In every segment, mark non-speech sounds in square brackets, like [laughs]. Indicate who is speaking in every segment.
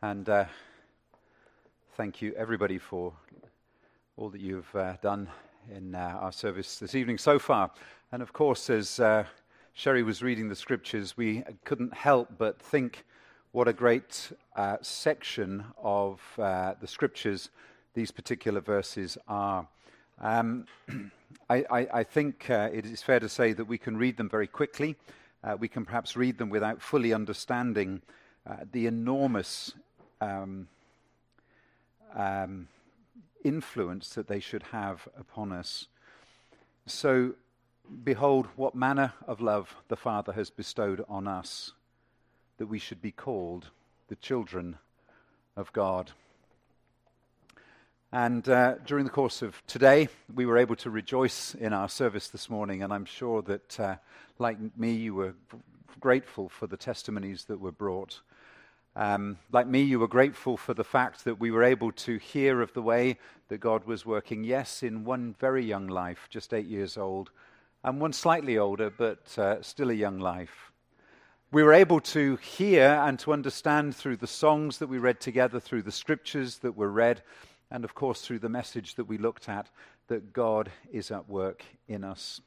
Speaker 1: And uh, thank you, everybody, for all that you've uh, done in uh, our service this evening so far. And of course, as uh, Sherry was reading the scriptures, we couldn't help but think what a great uh, section of uh, the scriptures these particular verses are. Um, [clears throat] I, I, I, think it is fair to say that we can read them very quickly. we can perhaps read them without fully understanding the enormous um, um, influence that they should have upon us. So, behold, what manner of love the Father has bestowed on us, that we should be called the children of God. And uh, during the course of today, we were able to rejoice in our service this morning, and I'm sure that, uh, like me, you were grateful for the testimonies that were brought. Um, like me, you were grateful for the fact that we were able to hear of the way that God was working, yes, in one very young life, just eight years old, and one slightly older, but uh, still a young life. We were able to hear and to understand through the songs that we read together, through the scriptures that were read, and of course through the message that we looked at, that God is at work in us.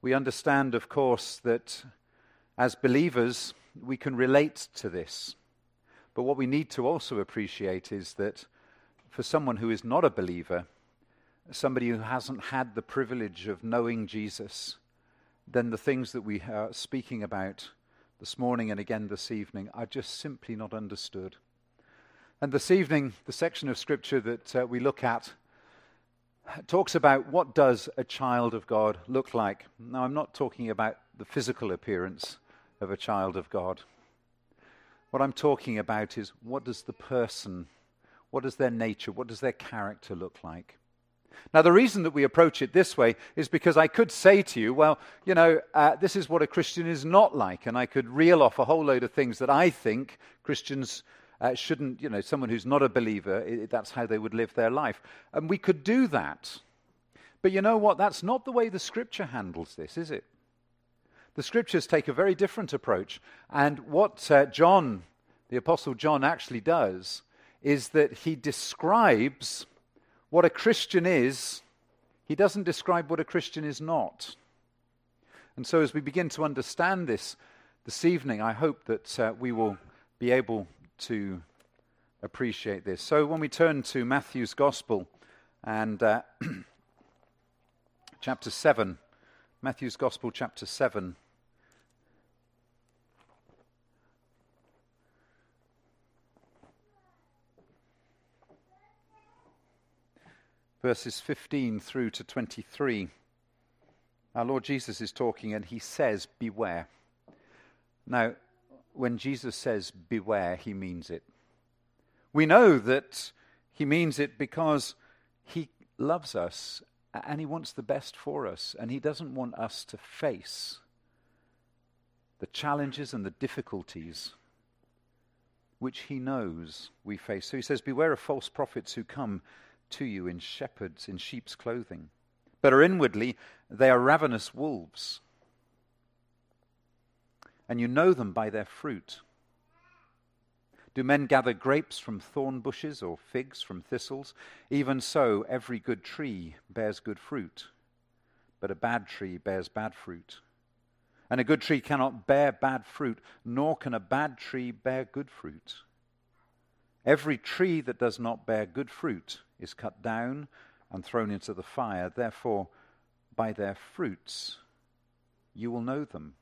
Speaker 1: We understand, of course, that as believers, we can relate to this. But what we need to also appreciate is that for someone who is not a believer, somebody who hasn't had the privilege of knowing Jesus, then the things that we are speaking about this morning and again this evening are just simply not understood. And this evening, the section of Scripture that uh, we look at talks about what does a child of God look like. Now, I'm not talking about the physical appearance of a child of God. What I'm talking about is what does the person, what does their nature, what does their character look like? Now, the reason that we approach it this way is because I could say to you, well, you know, uh, this is what a Christian is not like. And I could reel off a whole load of things that I think Christians uh, shouldn't, you know, someone who's not a believer, it, that's how they would live their life. And we could do that. But you know what? That's not the way the scripture handles this, is it? The scriptures take a very different approach. And what uh, John, the Apostle John, actually does is that he describes what a Christian is, he doesn't describe what a Christian is not. And so, as we begin to understand this this evening, I hope that uh, we will be able to appreciate this. So, when we turn to Matthew's Gospel and uh, [clears throat] chapter 7, Matthew's Gospel, chapter 7. Verses 15 through to 23. Our Lord Jesus is talking and he says, Beware. Now, when Jesus says beware, he means it. We know that he means it because he loves us and he wants the best for us, and he doesn't want us to face the challenges and the difficulties which he knows we face. So he says, Beware of false prophets who come to you in shepherds in sheep's clothing, but are inwardly they are ravenous wolves. And you know them by their fruit. Do men gather grapes from thorn bushes or figs from thistles? Even so, every good tree bears good fruit, but a bad tree bears bad fruit. And a good tree cannot bear bad fruit, nor can a bad tree bear good fruit. Every tree that does not bear good fruit is cut down and thrown into the fire. Therefore, by their fruits you will know them.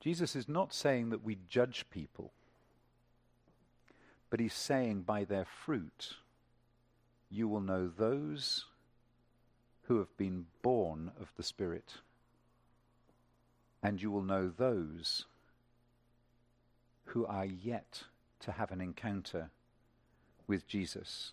Speaker 1: Jesus is not saying that we judge people, but he's saying by their fruit you will know those who have been born of the Spirit, and you will know those who are yet to have an encounter with Jesus.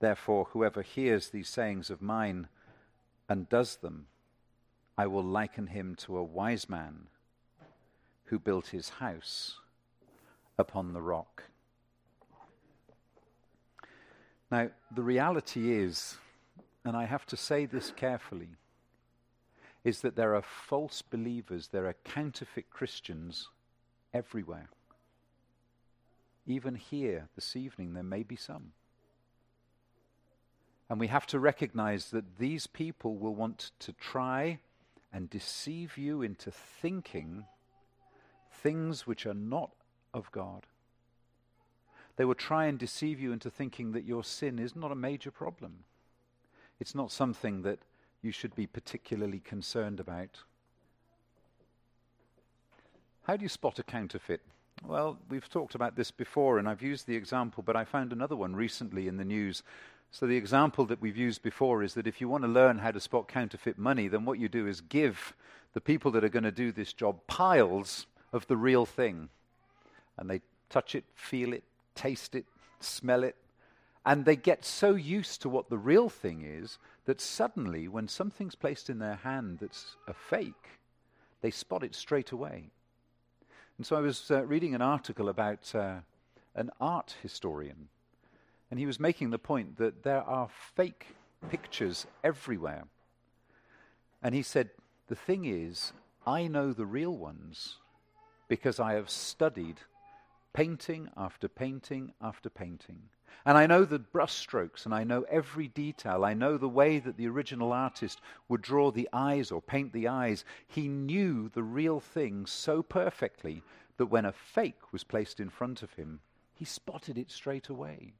Speaker 1: Therefore, whoever hears these sayings of mine and does them, I will liken him to a wise man who built his house upon the rock. Now, the reality is, and I have to say this carefully, is that there are false believers, there are counterfeit Christians everywhere. Even here this evening, there may be some. And we have to recognize that these people will want to try and deceive you into thinking things which are not of God. They will try and deceive you into thinking that your sin is not a major problem. It's not something that you should be particularly concerned about. How do you spot a counterfeit? Well, we've talked about this before, and I've used the example, but I found another one recently in the news so, the example that we've used before is that if you want to learn how to spot counterfeit money, then what you do is give the people that are going to do this job piles of the real thing. And they touch it, feel it, taste it, smell it. And they get so used to what the real thing is that suddenly, when something's placed in their hand that's a fake, they spot it straight away. And so I was uh, reading an article about uh, an art historian and he was making the point that there are fake pictures everywhere. And he said, The thing is, I know the real ones because I have studied painting after painting after painting. And I know the brushstrokes and I know every detail. I know the way that the original artist would draw the eyes or paint the eyes. He knew the real thing so perfectly that when a fake was placed in front of him, he spotted it straight away.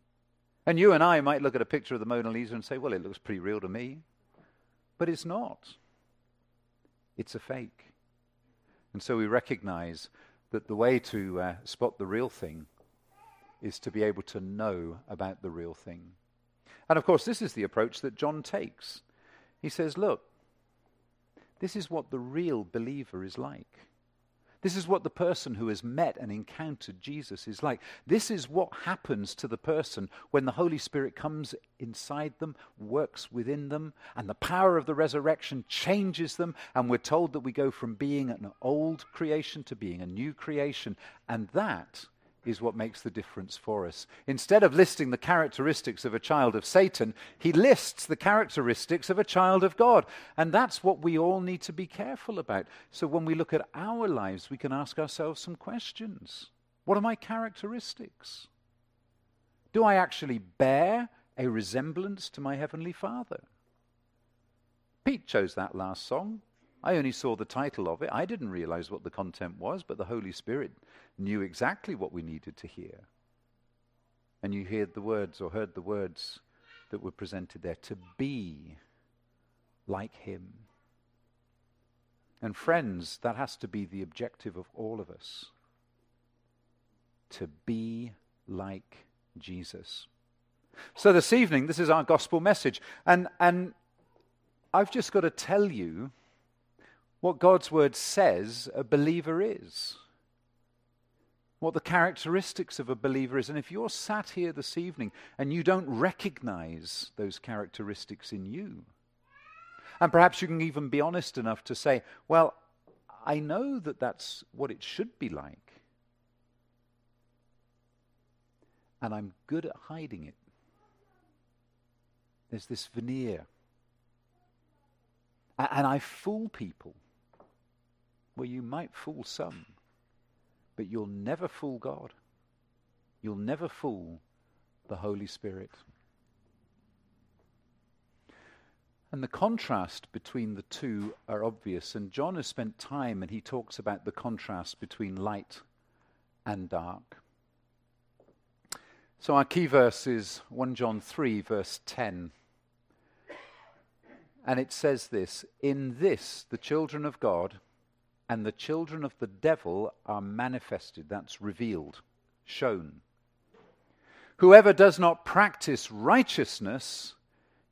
Speaker 1: And you and I might look at a picture of the Mona Lisa and say, well, it looks pretty real to me. But it's not. It's a fake. And so we recognize that the way to uh, spot the real thing is to be able to know about the real thing. And of course, this is the approach that John takes. He says, look, this is what the real believer is like. This is what the person who has met and encountered Jesus is like. This is what happens to the person when the Holy Spirit comes inside them, works within them, and the power of the resurrection changes them. And we're told that we go from being an old creation to being a new creation. And that is what makes the difference for us. Instead of listing the characteristics of a child of Satan, he lists the characteristics of a child of God. And that's what we all need to be careful about. So when we look at our lives, we can ask ourselves some questions. What are my characteristics? Do I actually bear a resemblance to my Heavenly Father? Pete chose that last song. I only saw the title of it. I didn't realize what the content was, but the Holy Spirit knew exactly what we needed to hear. And you heard the words or heard the words that were presented there to be like Him. And friends, that has to be the objective of all of us to be like Jesus. So this evening, this is our gospel message. And, and I've just got to tell you what God's word says a believer is, what the characteristics of a believer is. And if you're sat here this evening and you don't recognize those characteristics in you, and perhaps you can even be honest enough to say, well, I know that that's what it should be like. And I'm good at hiding it. There's this veneer. And I fool people. Well, you might fool some, but you'll never fool God. You'll never fool the Holy Spirit. And the contrast between the two are obvious. And John has spent time and he talks about the contrast between light and dark. So our key verse is 1 John 3, verse 10. And it says this In this, the children of God and the children of the devil are manifested. That's revealed, shown. Whoever does not practice righteousness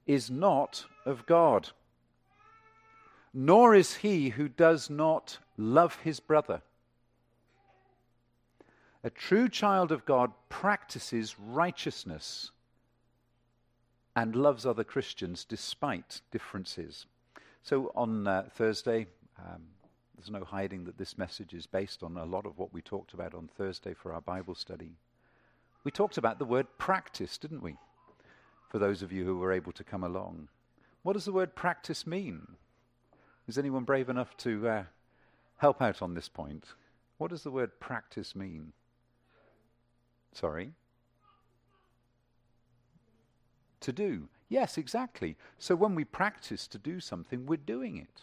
Speaker 1: is not of God, nor is he who does not love his brother. A true child of God practices righteousness and loves other Christians despite differences. So on uh, Thursday, um, there's no hiding that this message is based on a lot of what we talked about on Thursday for our Bible study. We talked about the word practice, didn't we? For those of you who were able to come along. What does the word practice mean? Is anyone brave enough to uh, help out on this point? What does the word practice mean? Sorry? To do. Yes, exactly. So when we practice to do something, we're doing it.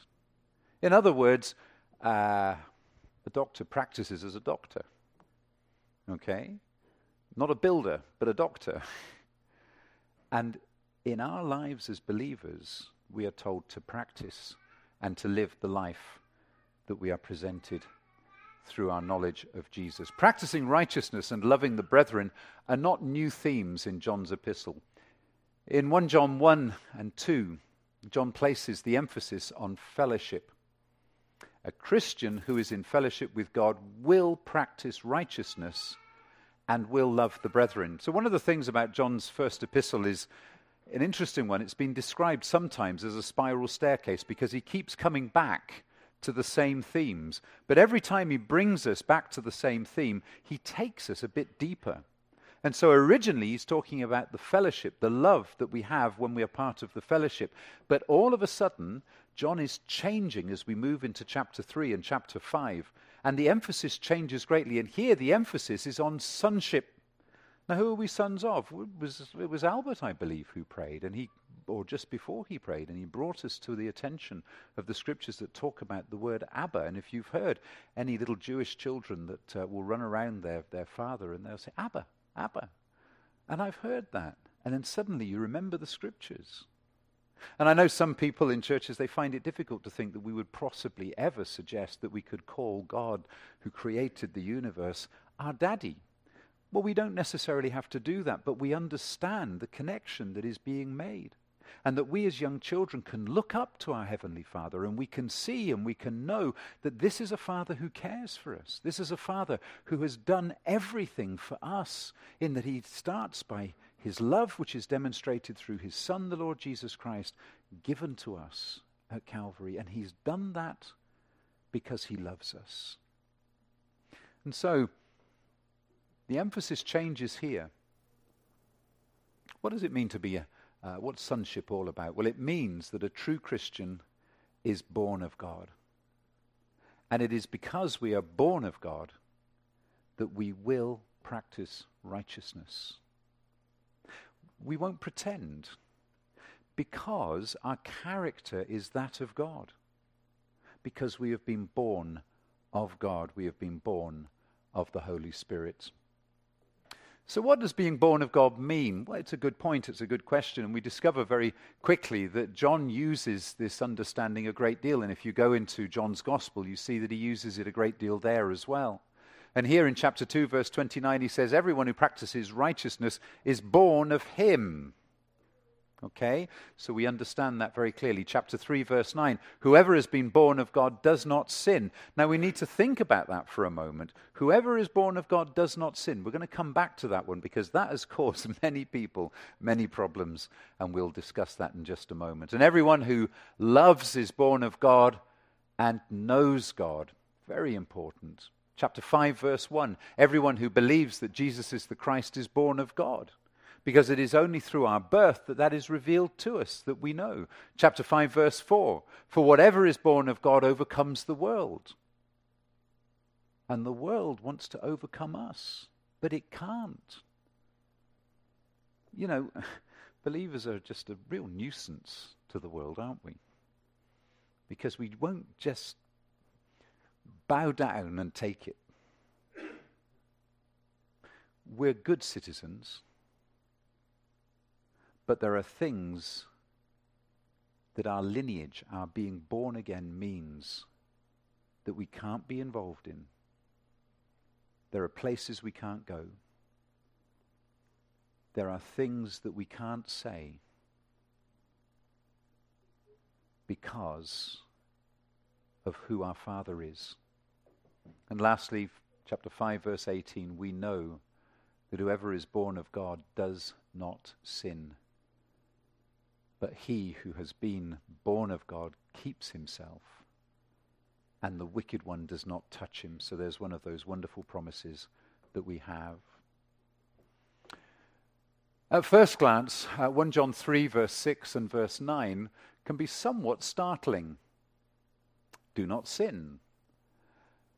Speaker 1: In other words, uh, a doctor practices as a doctor. Okay? Not a builder, but a doctor. [laughs] and in our lives as believers, we are told to practice and to live the life that we are presented through our knowledge of Jesus. Practicing righteousness and loving the brethren are not new themes in John's epistle. In 1 John 1 and 2, John places the emphasis on fellowship. A Christian who is in fellowship with God will practice righteousness and will love the brethren. So, one of the things about John's first epistle is an interesting one. It's been described sometimes as a spiral staircase because he keeps coming back to the same themes. But every time he brings us back to the same theme, he takes us a bit deeper. And so originally he's talking about the fellowship, the love that we have when we are part of the fellowship. But all of a sudden, John is changing as we move into chapter 3 and chapter 5. And the emphasis changes greatly. And here the emphasis is on sonship. Now, who are we sons of? It was, it was Albert, I believe, who prayed, and he, or just before he prayed, and he brought us to the attention of the scriptures that talk about the word Abba. And if you've heard any little Jewish children that uh, will run around their, their father and they'll say, Abba, Abba. And I've heard that. And then suddenly you remember the scriptures. And I know some people in churches, they find it difficult to think that we would possibly ever suggest that we could call God, who created the universe, our daddy. Well, we don't necessarily have to do that, but we understand the connection that is being made. And that we as young children can look up to our Heavenly Father and we can see and we can know that this is a Father who cares for us. This is a Father who has done everything for us, in that He starts by his love, which is demonstrated through his Son, the Lord Jesus Christ, given to us at Calvary. And he's done that because he loves us. And so, the emphasis changes here. What does it mean to be a, uh, what's sonship all about? Well, it means that a true Christian is born of God. And it is because we are born of God that we will practice righteousness we won't pretend because our character is that of God. Because we have been born of God, we have been born of the Holy Spirit. So, what does being born of God mean? Well, it's a good point, it's a good question, and we discover very quickly that John uses this understanding a great deal. And if you go into John's Gospel, you see that he uses it a great deal there as well. And here in chapter 2, verse 29, he says, Everyone who practices righteousness is born of him. Okay? So we understand that very clearly. Chapter 3, verse 9 Whoever has been born of God does not sin. Now we need to think about that for a moment. Whoever is born of God does not sin. We're going to come back to that one because that has [laughs] caused many people many problems, and we'll discuss that in just a moment. And everyone who loves is born of God and knows God. Very important. Chapter 5, verse 1 Everyone who believes that Jesus is the Christ is born of God, because it is only through our birth that that is revealed to us that we know. Chapter 5, verse 4 For whatever is born of God overcomes the world. And the world wants to overcome us, but it can't. You know, [laughs] believers are just a real nuisance to the world, aren't we? Because we won't just bow down and take it. We're good citizens, but there are things that our lineage, our being born again, means that we can't be involved in. There are places we can't go. There are things that we can't say because of who our Father is. And lastly, chapter 5, verse 18, we know that whoever is born of God does not sin. But he who has been born of God keeps himself, and the wicked one does not touch him. So there's one of those wonderful promises that we have. At first glance, uh, 1 John 3, verse 6 and verse 9 can be somewhat startling. Do not sin.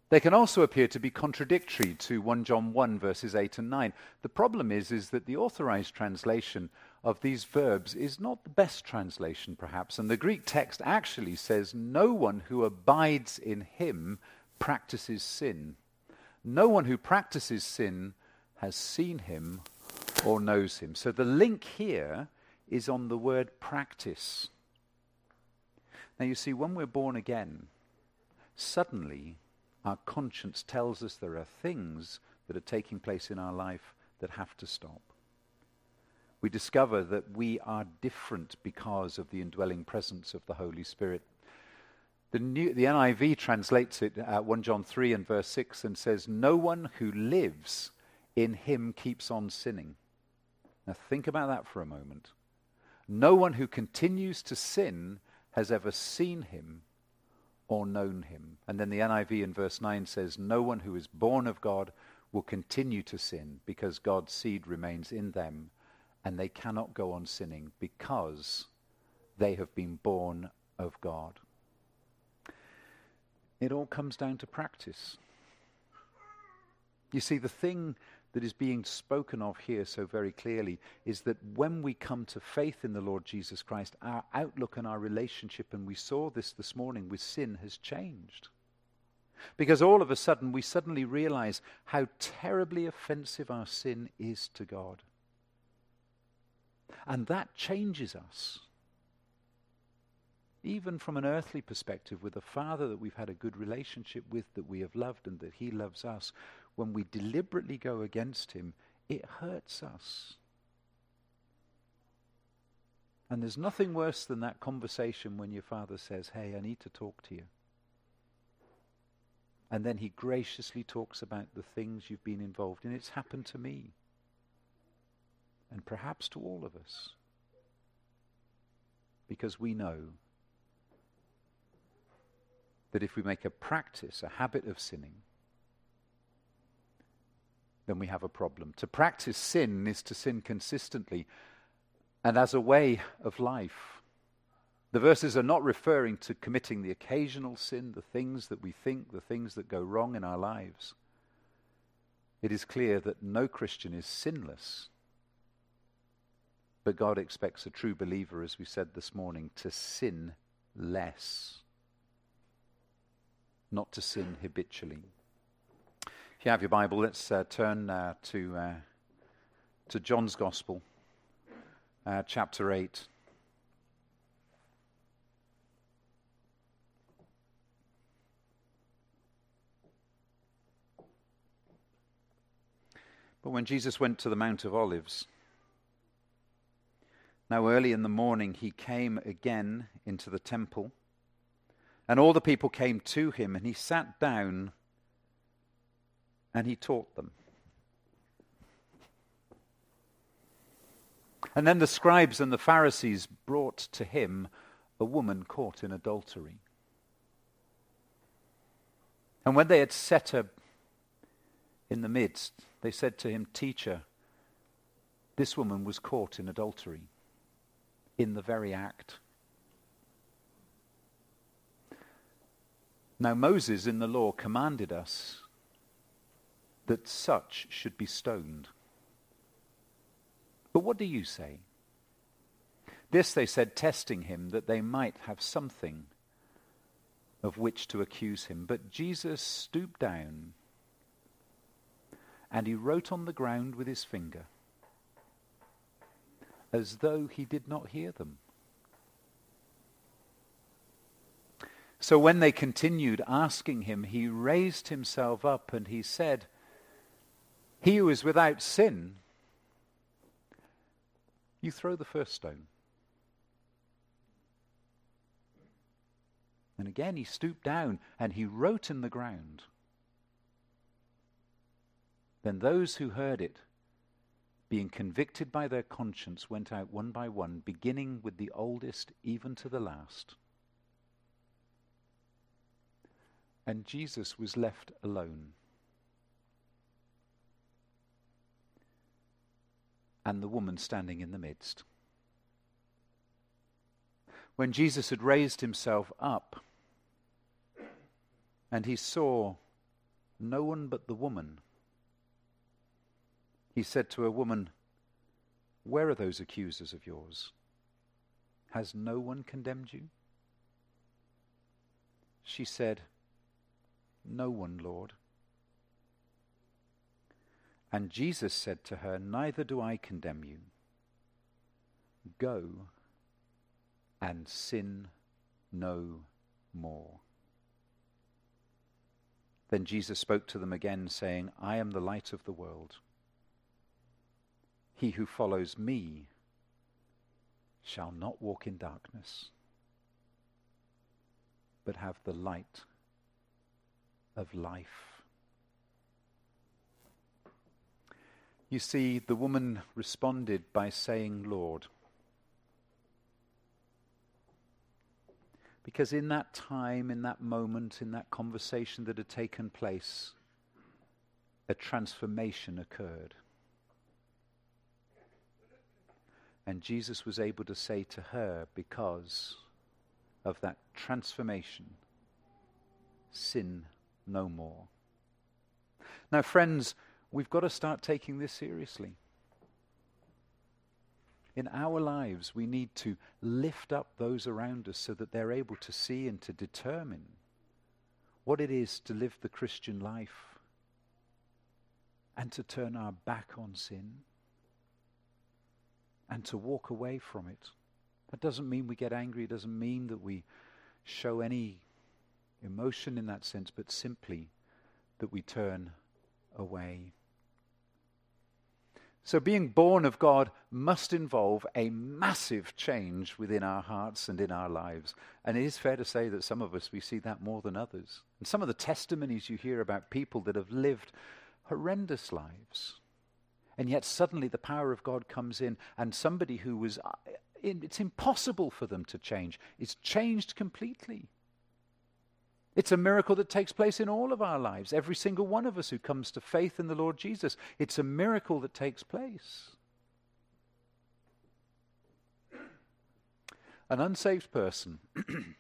Speaker 1: They can also appear to be contradictory to 1 John 1, verses 8 and 9. The problem is, is that the authorized translation of these verbs is not the best translation, perhaps. And the Greek text actually says, No one who abides in him practices sin. No one who practices sin has seen him or knows him. So the link here is on the word practice. Now you see, when we're born again, suddenly our conscience tells us there are things that are taking place in our life that have to stop. We discover that we are different because of the indwelling presence of the Holy Spirit. The, new, the NIV translates it, at 1 John 3 and verse 6, and says, No one who lives in him keeps on sinning. Now think about that for a moment. No one who continues to sin has ever seen him or known him. And then the NIV in verse 9 says, No one who is born of God will continue to sin because God's seed remains in them and they cannot go on sinning because they have been born of God. It all comes down to practice. You see, the thing that is being spoken of here so very clearly is that when we come to faith in the Lord Jesus Christ, our outlook and our relationship, and we saw this this morning with sin, has changed. Because all of a sudden, we suddenly realize how terribly offensive our sin is to God. And that changes us. Even from an earthly perspective, with a Father that we've had a good relationship with, that we have loved, and that He loves us, when we deliberately go against him, it hurts us. And there's nothing worse than that conversation when your father says, Hey, I need to talk to you. And then he graciously talks about the things you've been involved in. It's happened to me. And perhaps to all of us. Because we know that if we make a practice, a habit of sinning, then we have a problem. To practice sin is to sin consistently and as a way of life. The verses are not referring to committing the occasional sin, the things that we think, the things that go wrong in our lives. It is clear that no Christian is sinless. But God expects a true believer, as we said this morning, to sin less, not to sin habitually. If you have your Bible, let's uh, turn uh, to, uh, to John's Gospel, uh, chapter 8. But when Jesus went to the Mount of Olives, now early in the morning he came again into the temple, and all the people came to him, and he sat down and he taught them. And then the scribes and the Pharisees brought to him a woman caught in adultery. And when they had set her in the midst, they said to him, Teacher, this woman was caught in adultery, in the very act. Now, Moses in the law commanded us that such should be stoned. But what do you say? This they said, testing him, that they might have something of which to accuse him. But Jesus stooped down and he wrote on the ground with his finger, as though he did not hear them. So when they continued asking him, he raised himself up and he said, he who is without sin, you throw the first stone. And again he stooped down and he wrote in the ground. Then those who heard it, being convicted by their conscience, went out one by one, beginning with the oldest even to the last. And Jesus was left alone. And the woman standing in the midst. When Jesus had raised himself up, and he saw no one but the woman, he said to a woman, Where are those accusers of yours? Has no one condemned you? She said, No one, Lord. And Jesus said to her, Neither do I condemn you. Go and sin no more. Then Jesus spoke to them again, saying, I am the light of the world. He who follows me shall not walk in darkness, but have the light of life. You see, the woman responded by saying, Lord. Because in that time, in that moment, in that conversation that had taken place, a transformation occurred. And Jesus was able to say to her, because of that transformation, sin no more. Now, friends, we've got to start taking this seriously. In our lives, we need to lift up those around us so that they're able to see and to determine what it is to live the Christian life and to turn our back on sin and to walk away from it. That doesn't mean we get angry, it doesn't mean that we show any emotion in that sense, but simply that we turn away. So, being born of God must involve a massive change within our hearts and in our lives. And it is fair to say that some of us, we see that more than others. And some of the testimonies you hear about people that have lived horrendous lives, and yet suddenly the power of God comes in, and somebody who was, uh, it's impossible for them to change, is changed completely. It's a miracle that takes place in all of our lives. Every single one of us who comes to faith in the Lord Jesus. It's a miracle that takes place. An unsaved person, [clears throat]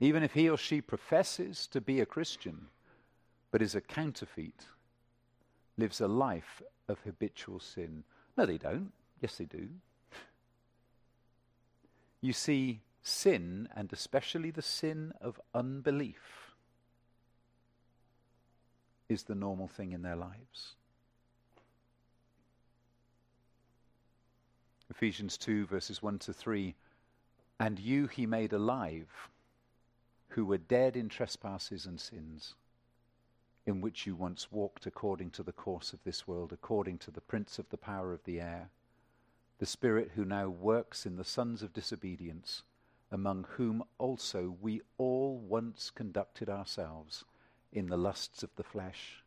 Speaker 1: even if he or she professes to be a Christian, but is a counterfeit, lives a life of habitual sin. No, they don't. Yes, they do. You see, sin, and especially the sin of unbelief, is the normal thing in their lives. Ephesians 2, verses 1 to 3 And you he made alive, who were dead in trespasses and sins in which you once walked according to the course of this world, according to the prince of the power of the air, the Spirit who now works in the sons of disobedience, among whom also we all once conducted ourselves in the lusts of the flesh,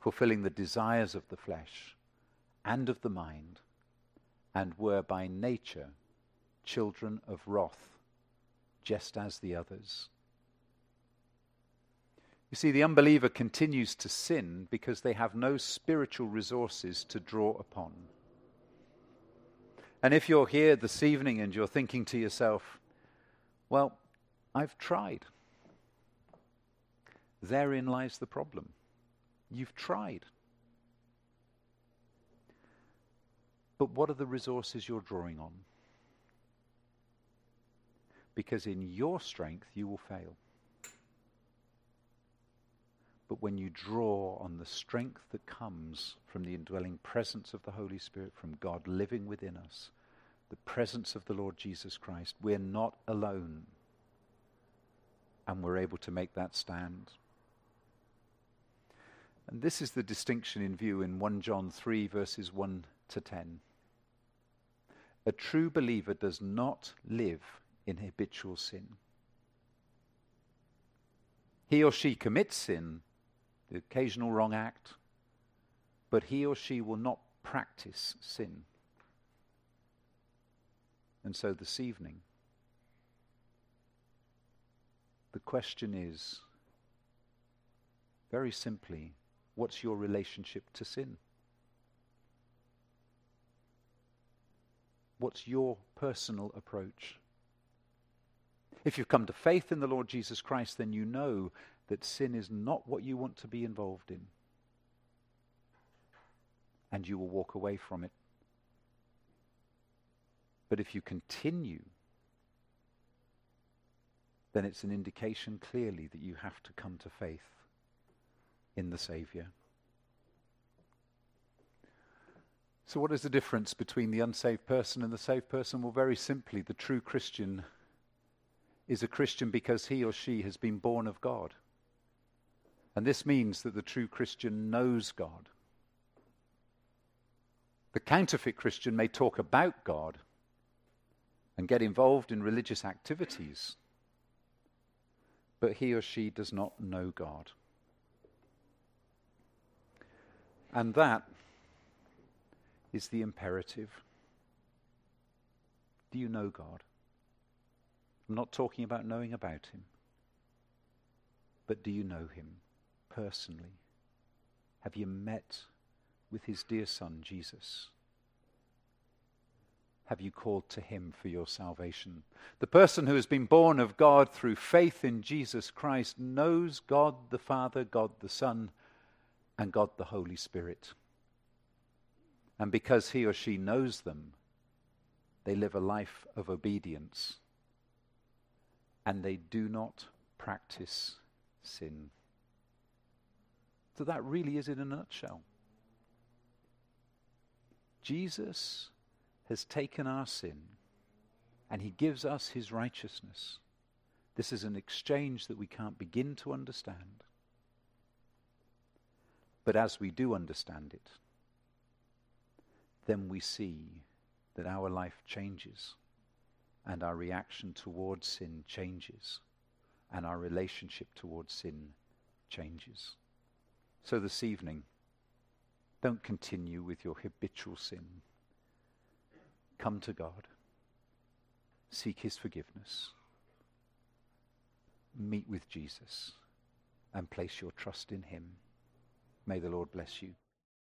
Speaker 1: fulfilling the desires of the flesh and of the mind, and were by nature children of wrath, just as the others. You see, the unbeliever continues to sin because they have no spiritual resources to draw upon. And if you're here this evening and you're thinking to yourself, well, I've tried, therein lies the problem. You've tried. But what are the resources you're drawing on? Because in your strength, you will fail. But when you draw on the strength that comes from the indwelling presence of the Holy Spirit, from God living within us, the presence of the Lord Jesus Christ, we're not alone. And we're able to make that stand. And this is the distinction in view in 1 John 3, verses 1 to 10. A true believer does not live in habitual sin. He or she commits sin the occasional wrong act, but he or she will not practice sin. And so this evening, the question is very simply what's your relationship to sin? What's your personal approach? If you've come to faith in the Lord Jesus Christ, then you know that sin is not what you want to be involved in. And you will walk away from it. But if you continue, then it's an indication clearly that you have to come to faith in the Saviour. So, what is the difference between the unsaved person and the saved person? Well, very simply, the true Christian is a Christian because he or she has been born of God. And this means that the true Christian knows God. The counterfeit Christian may talk about God and get involved in religious activities, but he or she does not know God. And that is the imperative. Do you know God? I'm not talking about knowing about Him, but do you know Him personally? Have you met with His dear Son, Jesus? Have you called to Him for your salvation? The person who has been born of God through faith in Jesus Christ knows God the Father, God the Son, and God the Holy Spirit. And because he or she knows them, they live a life of obedience and they do not practice sin. So that really is in a nutshell. Jesus has taken our sin and he gives us his righteousness. This is an exchange that we can't begin to understand. But as we do understand it, then we see that our life changes and our reaction towards sin changes and our relationship towards sin changes. So this evening, don't continue with your habitual sin. Come to God. Seek his forgiveness. Meet with Jesus and place your trust in him. May the Lord bless you.